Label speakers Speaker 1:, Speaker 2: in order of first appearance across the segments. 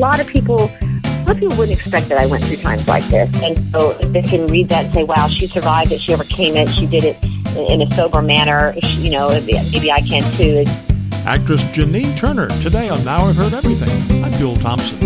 Speaker 1: lot of people, a lot of people wouldn't expect that I went through times like this. And so they can read that and say, wow, she survived it, she overcame it, she did it in a sober manner, you know, maybe I can too.
Speaker 2: Actress Janine Turner, today on Now I've Heard Everything. I'm Bill Thompson.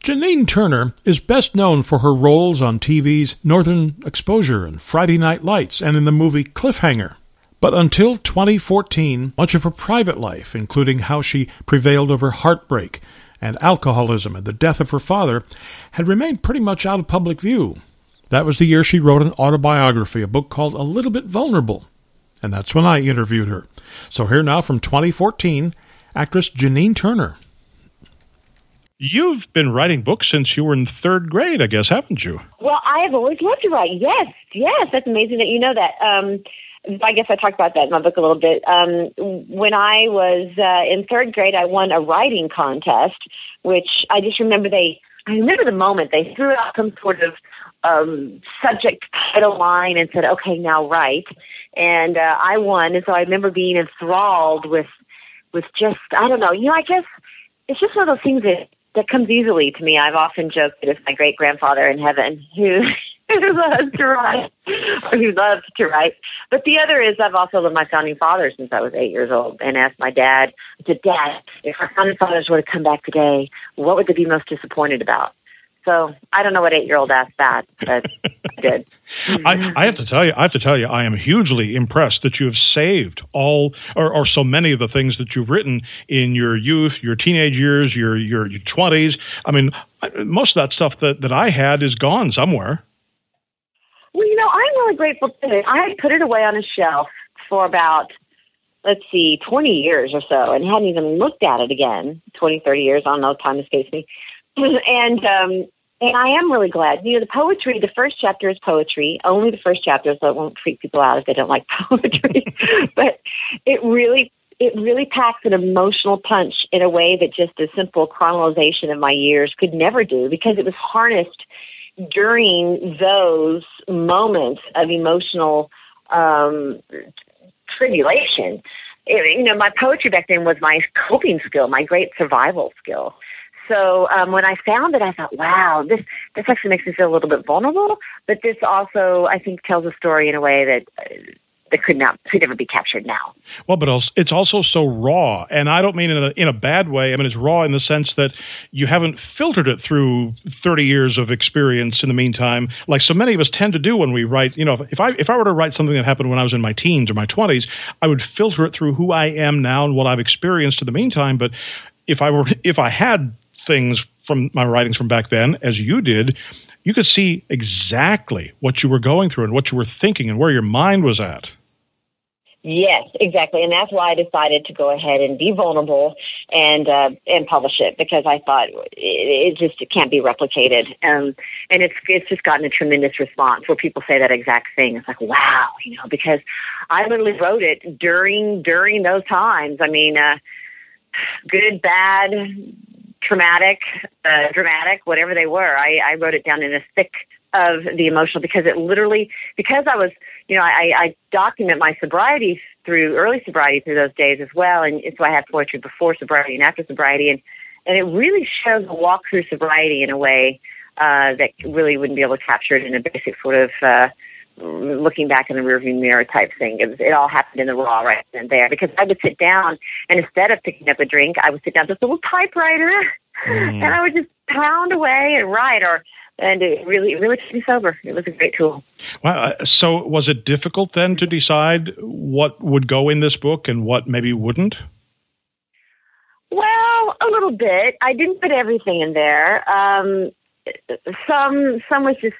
Speaker 2: Janine Turner is best known for her roles on TV's Northern Exposure and Friday Night Lights and in the movie Cliffhanger. But until 2014, much of her private life, including how she prevailed over heartbreak and alcoholism and the death of her father, had remained pretty much out of public view. That was the year she wrote an autobiography, a book called A Little Bit Vulnerable. And that's when I interviewed her. So here now from 2014, actress Janine Turner. You've been writing books since you were in third grade, I guess, haven't you?
Speaker 1: Well, I have always loved to write. Yes, yes. That's amazing that you know that. Um, I guess I talked about that in my book a little bit. Um, when I was uh, in third grade, I won a writing contest, which I just remember they. I remember the moment they threw out some sort of um, subject title line and said, "Okay, now write," and uh, I won. And so I remember being enthralled with with just I don't know. You know, I guess it's just one of those things that that comes easily to me. I've often joked that it's my great grandfather in heaven who who loves to write or who loves to write. But the other is I've also loved my founding father since I was eight years old and asked my dad, I said, Dad, if our founding fathers were to come back today, what would they be most disappointed about? So I don't know what eight year old asked that, but I did.
Speaker 2: I, I have to tell you, I have to tell you, I am hugely impressed that you have saved all or, or so many of the things that you've written in your youth, your teenage years, your your twenties. I mean, most of that stuff that that I had is gone somewhere.
Speaker 1: Well, you know, I'm really grateful too. I had put it away on a shelf for about let's see, 20 years or so, and hadn't even looked at it again. 20, 30 years, I don't know, time escapes me. and um, and I am really glad. You know, the poetry, the first chapter is poetry, only the first chapter, so it won't freak people out if they don't like poetry. but it really, it really packs an emotional punch in a way that just a simple chronologization of my years could never do because it was harnessed during those moments of emotional um, tribulation. It, you know, my poetry back then was my coping skill, my great survival skill so um, when I found it, I thought, wow, this this actually makes me feel a little bit vulnerable. But this also, I think, tells a story in a way that. That could not could never be captured now.
Speaker 2: Well, but it's also so raw, and I don't mean in a in a bad way. I mean it's raw in the sense that you haven't filtered it through thirty years of experience. In the meantime, like so many of us tend to do when we write. You know, if I if I were to write something that happened when I was in my teens or my twenties, I would filter it through who I am now and what I've experienced in the meantime. But if I were if I had things from my writings from back then as you did, you could see exactly what you were going through and what you were thinking and where your mind was at.
Speaker 1: Yes, exactly, and that's why I decided to go ahead and be vulnerable and uh, and publish it because I thought it, it just it can't be replicated, um, and it's it's just gotten a tremendous response where people say that exact thing. It's like wow, you know, because I literally wrote it during during those times. I mean, uh, good, bad, traumatic, uh, dramatic, whatever they were. I, I wrote it down in a thick of the emotional because it literally, because I was, you know, I, I document my sobriety through early sobriety through those days as well. And so I had poetry before sobriety and after sobriety. And, and it really shows a walk through sobriety in a way, uh, that really wouldn't be able to capture it in a basic sort of, uh, looking back in the rearview mirror type thing. It, was, it all happened in the raw right then and there because I would sit down and instead of picking up a drink, I would sit down with this little typewriter mm. and I would just pound away and write or and it really, it really kept me sober. It was a great tool.
Speaker 2: Wow. Uh, so, was it difficult then to decide what would go in this book and what maybe wouldn't?
Speaker 1: Well, a little bit. I didn't put everything in there. Um, some, some was just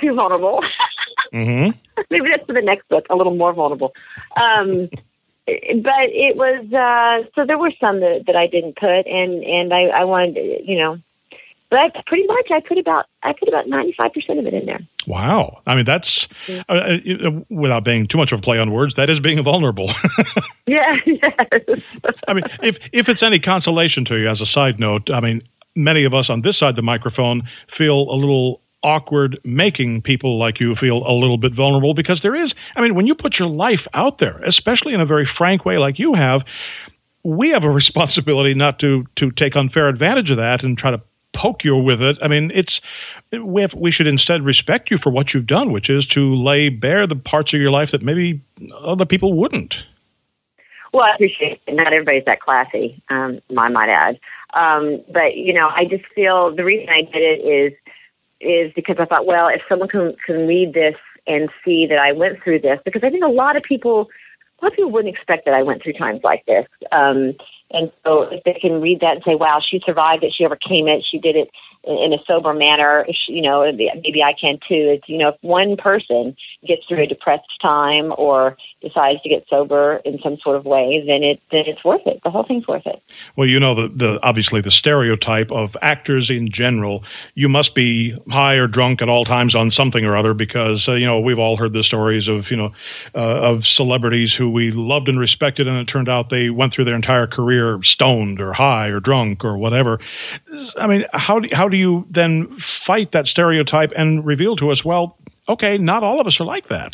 Speaker 1: too vulnerable.
Speaker 2: mm-hmm.
Speaker 1: Maybe that's for the next book, a little more vulnerable. Um, but it was uh, so there were some that, that I didn't put, and and I, I wanted, you know, but pretty much I put about I put about ninety five percent of it in there.
Speaker 2: Wow, I mean that's uh, uh, without being too much of a play on words, that is being vulnerable.
Speaker 1: yeah, yes.
Speaker 2: I mean, if if it's any consolation to you, as a side note, I mean, many of us on this side of the microphone feel a little awkward making people like you feel a little bit vulnerable because there is, I mean, when you put your life out there, especially in a very frank way like you have, we have a responsibility not to to take unfair advantage of that and try to poke you with it. I mean, it's we, have, we should instead respect you for what you've done, which is to lay bare the parts of your life that maybe other people wouldn't.
Speaker 1: Well, I appreciate it. Not everybody's that classy, um, I might add. Um, but you know, I just feel the reason I did it is is because I thought, well, if someone can can read this and see that I went through this, because I think a lot of people, a lot of people wouldn't expect that I went through times like this. Um, and so if they can read that and say, wow, she survived it, she overcame it, she did it in a sober manner, you know, maybe I can too. It's, you know, if one person gets through a depressed time or decides to get sober in some sort of way, then it then it's worth it. The whole thing's worth it.
Speaker 2: Well, you know, the, the obviously the stereotype of actors in general, you must be high or drunk at all times on something or other because uh, you know we've all heard the stories of you know uh, of celebrities who we loved and respected, and it turned out they went through their entire career stoned or high or drunk or whatever. I mean, how do, how do you then fight that stereotype and reveal to us, well, okay, not all of us are like that?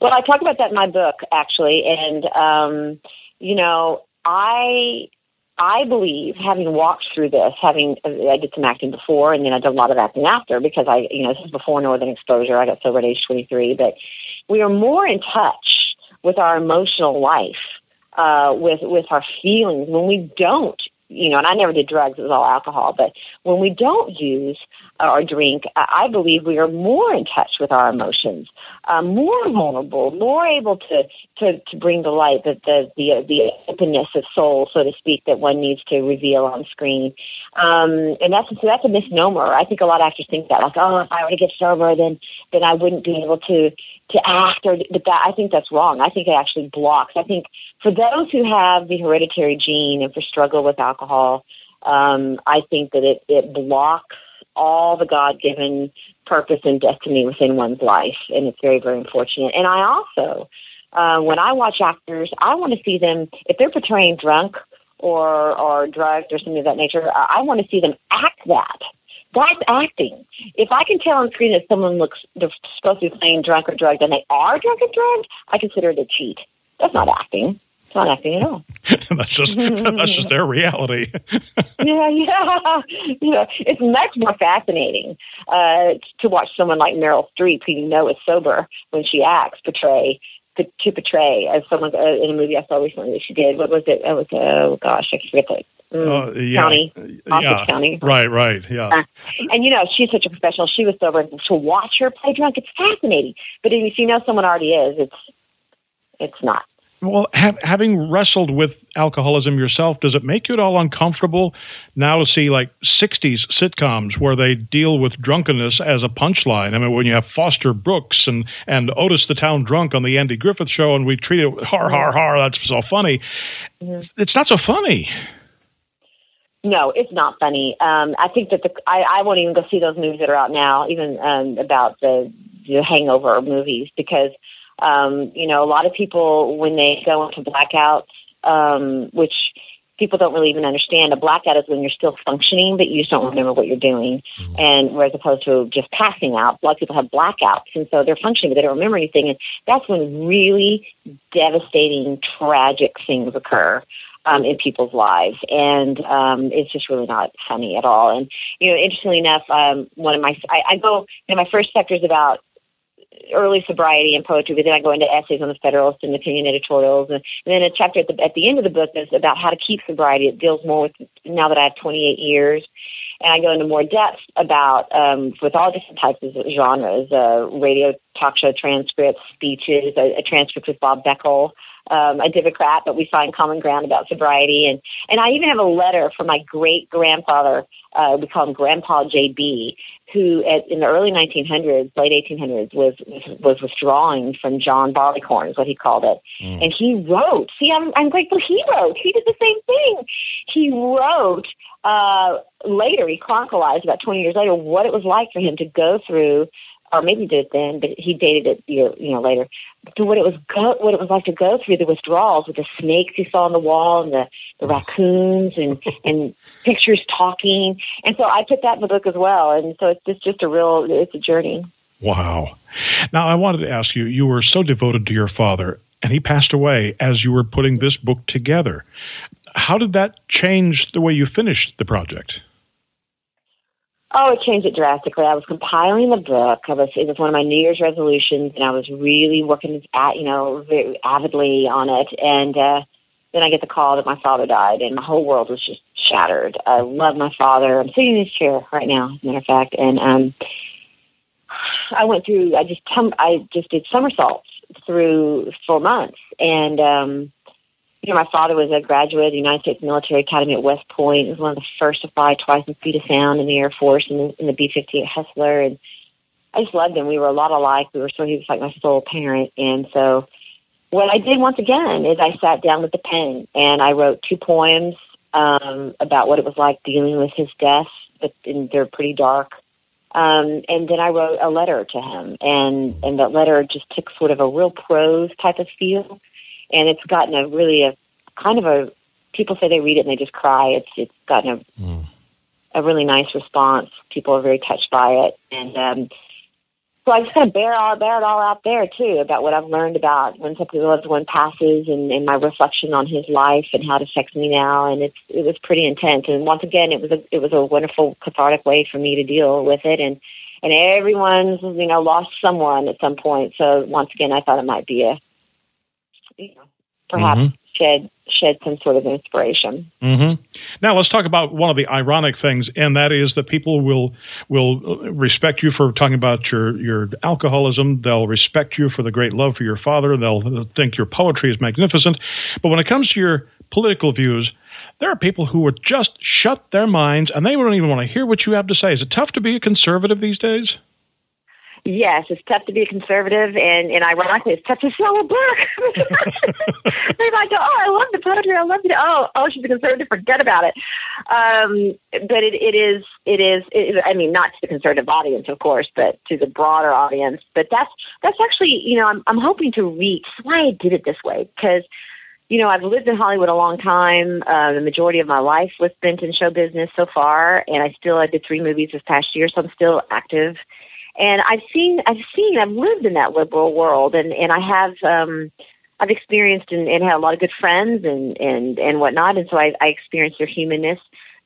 Speaker 1: Well, I talk about that in my book, actually, and um, you know, I I believe, having walked through this, having I did some acting before, and then I did a lot of acting after because I, you know, this is before Northern Exposure. I got sober at age 23, but we are more in touch with our emotional life, uh, with with our feelings when we don't you know, and I never did drugs, it was all alcohol, but when we don't use or drink, I believe we are more in touch with our emotions, um, more vulnerable, more able to, to, to bring to light the, the, the, the openness of soul, so to speak, that one needs to reveal on screen. Um, and that's, so that's a misnomer. I think a lot of actors think that, like, oh, if I were to get sober, then, then I wouldn't be able to, to act or, but that, I think that's wrong. I think it actually blocks. I think for those who have the hereditary gene and for struggle with alcohol, um, I think that it, it blocks all the God given purpose and destiny within one's life. And it's very, very unfortunate. And I also, uh, when I watch actors, I want to see them, if they're portraying drunk or, or drugged or something of that nature, I want to see them act that. That's acting. If I can tell on screen that someone looks, they're supposed to be playing drunk or drugged and they are drunk and drugged, I consider it a cheat. That's not acting. It's not acting at all.
Speaker 2: that's just that's just their reality.
Speaker 1: yeah, yeah, yeah. It's much more fascinating uh, to watch someone like Meryl Streep, who you know is sober when she acts, portray to, to portray as someone uh, in a movie I saw recently that she did. What was it? It was oh gosh, I forget the Mm, uh, yeah. County, Osage
Speaker 2: yeah.
Speaker 1: County.
Speaker 2: Right, right, yeah. Uh,
Speaker 1: and you know, she's such a professional. She was sober. To watch her play drunk, it's fascinating. But if you know someone already is, it's it's not.
Speaker 2: Well, ha- having wrestled with alcoholism yourself, does it make you at all uncomfortable now to see like 60s sitcoms where they deal with drunkenness as a punchline? I mean, when you have Foster Brooks and, and Otis the Town Drunk on the Andy Griffith Show and we treat it har, har, har, that's so funny. Mm-hmm. It's not so funny.
Speaker 1: No, it's not funny. Um, I think that the I, I won't even go see those movies that are out now, even um, about the the Hangover movies, because um, you know, a lot of people when they go into blackouts, um, which people don't really even understand, a blackout is when you're still functioning, but you just don't remember what you're doing. Mm-hmm. And whereas opposed to just passing out, a lot of people have blackouts, and so they're functioning, but they don't remember anything. And that's when really devastating, tragic things occur. Um, in people's lives, and um, it's just really not funny at all. And you know, interestingly enough, um, one of my I, I go, you know, my first sector is about early sobriety and poetry, but then I go into essays on the Federalist and opinion editorials. And, and then a chapter at the, at the end of the book is about how to keep sobriety. It deals more with now that I have 28 years. And I go into more depth about, um, with all different types of genres, uh, radio talk show transcripts, speeches, a, a transcript with Bob Beckel, um, a Democrat, but we find common ground about sobriety. And, and I even have a letter from my great grandfather, uh, we call him Grandpa JB, who at, in the early 1900s, late 1800s, was was withdrawing from John Barleycorn, is what he called it. Mm. And he wrote. See, I'm I'm grateful he wrote. He did the same thing. He wrote uh, later. He chronicled about 20 years later what it was like for him to go through. Or maybe did it then, but he dated it year, you know later. To what it was go, what it was like to go through the withdrawals with the snakes he saw on the wall and the the raccoons and and pictures talking. And so I put that in the book as well. And so it's just, just a real, it's a journey.
Speaker 2: Wow. Now I wanted to ask you, you were so devoted to your father and he passed away as you were putting this book together. How did that change the way you finished the project?
Speaker 1: Oh, it changed it drastically. I was compiling the book. I was it was one of my New Year's resolutions, and I was really working at you know very avidly on it. And uh, then I get the call that my father died, and my whole world was just shattered. I love my father. I'm sitting in his chair right now, as a matter of fact, and um, I went through. I just I just did somersaults through four months, and um, you know, my father was a graduate of the United States Military Academy at West Point. He was one of the first to fly twice in speed of sound in the Air Force in the, in the B-58 Hustler. And I just loved him. We were a lot alike. We were so, he was like my sole parent. And so what I did once again is I sat down with the pen and I wrote two poems, um, about what it was like dealing with his death, but they're pretty dark. Um, and then I wrote a letter to him and, and that letter just took sort of a real prose type of feel and it's gotten a really a kind of a people say they read it and they just cry. It's it's gotten a mm. a really nice response. People are very touched by it, and um, so I just kind of bear all bear it all out there too about what I've learned about when somebody's loved one passes, and, and my reflection on his life and how it affects me now. And it's it was pretty intense. And once again, it was a it was a wonderful cathartic way for me to deal with it and. And everyone's, you know, lost someone at some point. So once again, I thought it might be a you know, perhaps mm-hmm. shed shed some sort of inspiration.
Speaker 2: Mm-hmm. Now let's talk about one of the ironic things, and that is that people will will respect you for talking about your your alcoholism. They'll respect you for the great love for your father. They'll think your poetry is magnificent. But when it comes to your political views, there are people who would just shut their minds and they don't even want to hear what you have to say. Is it tough to be a conservative these days?
Speaker 1: Yes, it's tough to be a conservative, and, and ironically, it's tough to sell a book. they might go, "Oh, I love the poetry. I love it. Oh, oh, she's a conservative. Forget about it." Um, but it, it is, it is. I mean, not to the conservative audience, of course, but to the broader audience. But that's that's actually, you know, I'm I'm hoping to reach. Why I did it this way because you know, I've lived in Hollywood a long time. Uh, the majority of my life was spent in show business so far, and I still I did three movies this past year, so I'm still active. And I've seen, I've seen, I've lived in that liberal world, and and I have, um, I've experienced and, and had a lot of good friends and and and whatnot, and so I, I experienced their humanness.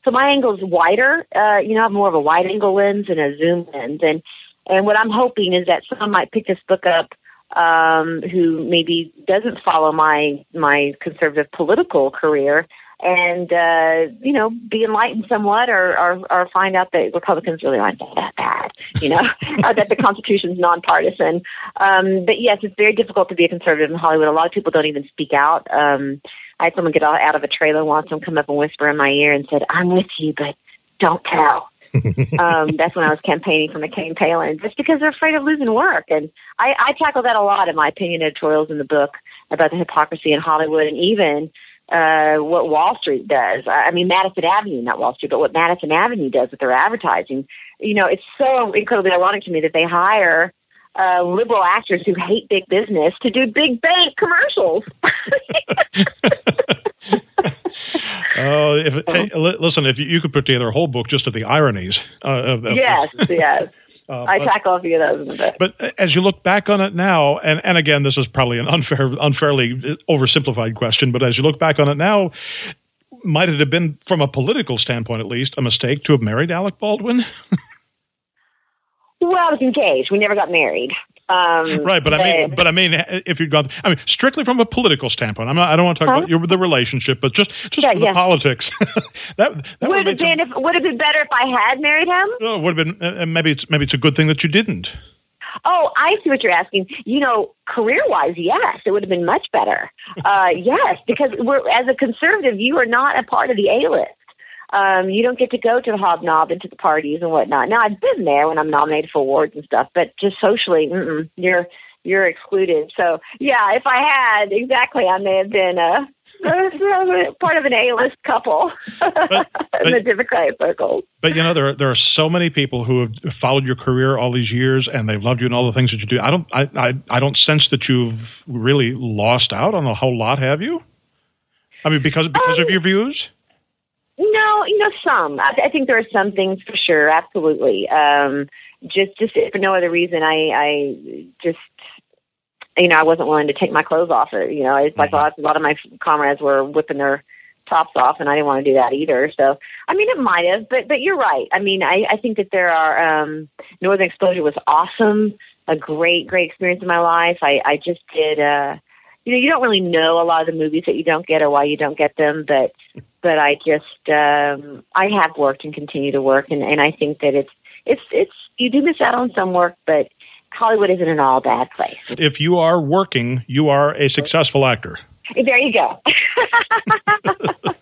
Speaker 1: So my angle is wider. Uh, you know, I have more of a wide angle lens and a zoom lens, and and what I'm hoping is that someone might pick this book up um, who maybe doesn't follow my my conservative political career and uh, you know be enlightened somewhat, or, or or find out that Republicans really aren't that bad, you know, that the Constitution's nonpartisan. Um, but yes, it's very difficult to be a conservative in Hollywood. A lot of people don't even speak out. Um, I had someone get out of a trailer once and come up and whisper in my ear and said, "I'm with you, but don't tell." um, that's when I was campaigning for McCain Palin, just because they're afraid of losing work. And I, I tackle that a lot in my opinion editorials in the book about the hypocrisy in Hollywood and even uh, what Wall Street does. I mean, Madison Avenue, not Wall Street, but what Madison Avenue does with their advertising. You know, it's so incredibly ironic to me that they hire uh, liberal actors who hate big business to do big bank commercials.
Speaker 2: Oh, if, hey, listen, if you, you, could put together a whole book just of the ironies. Uh, of,
Speaker 1: of yes, yes. Uh, I tackle a few of those in the book.
Speaker 2: But as you look back on it now, and, and again, this is probably an unfair, unfairly oversimplified question, but as you look back on it now, might it have been, from a political standpoint at least, a mistake to have married Alec Baldwin?
Speaker 1: well, I was engaged. We never got married. Um,
Speaker 2: right, but I mean, but I mean, if you'd gone, I mean, strictly from a political standpoint, I'm not, I don't want to talk huh? about your, the relationship, but just just yeah, yeah. the politics.
Speaker 1: that, that would have been some, if would have been better if I had married him.
Speaker 2: Oh, would have been. Uh, maybe it's maybe it's a good thing that you didn't.
Speaker 1: Oh, I see what you're asking. You know, career wise, yes, it would have been much better. Uh, yes, because we're as a conservative, you are not a part of the A list. Um, you don't get to go to the hobnob and to the parties and whatnot. Now I've been there when I'm nominated for awards and stuff, but just socially, you're you're excluded. So yeah, if I had exactly, I may have been a part of an A-list couple but, in the Democratic circles.
Speaker 2: But you know, there are, there are so many people who have followed your career all these years, and they've loved you and all the things that you do. I don't, I, I, I don't sense that you've really lost out on a whole lot, have you? I mean, because because um, of your views.
Speaker 1: No, you know, some. I, I think there are some things for sure, absolutely. Um, just, just for no other reason, I, I just, you know, I wasn't willing to take my clothes off. Or, you know, it's like mm-hmm. a, lot, a lot of my comrades were whipping their tops off, and I didn't want to do that either. So, I mean, it might have, but, but you're right. I mean, I, I think that there are. Um, Northern Exposure was awesome, a great, great experience in my life. I, I just did. uh you know, you don't really know a lot of the movies that you don't get or why you don't get them, but but I just um I have worked and continue to work and and I think that it's it's it's you do miss out on some work, but Hollywood isn't an all bad place.
Speaker 3: If you are working, you are a successful actor.
Speaker 1: There you go.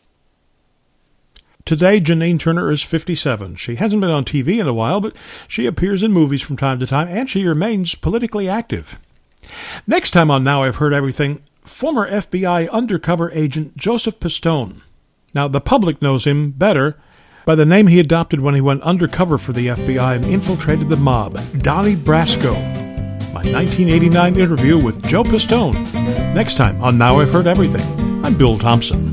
Speaker 3: Today, Janine Turner is 57. She hasn't been on TV in a while, but she appears in movies from time to time, and she remains politically active. Next time on Now I've Heard Everything, former FBI undercover agent Joseph Pistone. Now, the public knows him better by the name he adopted when he went undercover for the FBI and infiltrated the mob, Donnie Brasco. My 1989 interview with Joe Pistone. Next time on Now I've Heard Everything. I'm Bill Thompson.